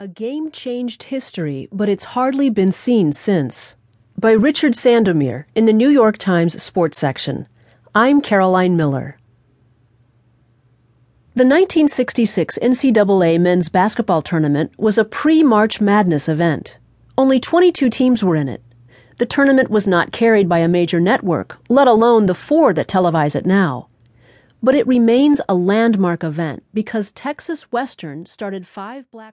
A game changed history, but it's hardly been seen since. By Richard Sandomir in the New York Times Sports section. I'm Caroline Miller. The 1966 NCAA men's basketball tournament was a pre March Madness event. Only 22 teams were in it. The tournament was not carried by a major network, let alone the four that televise it now. But it remains a landmark event because Texas Western started five black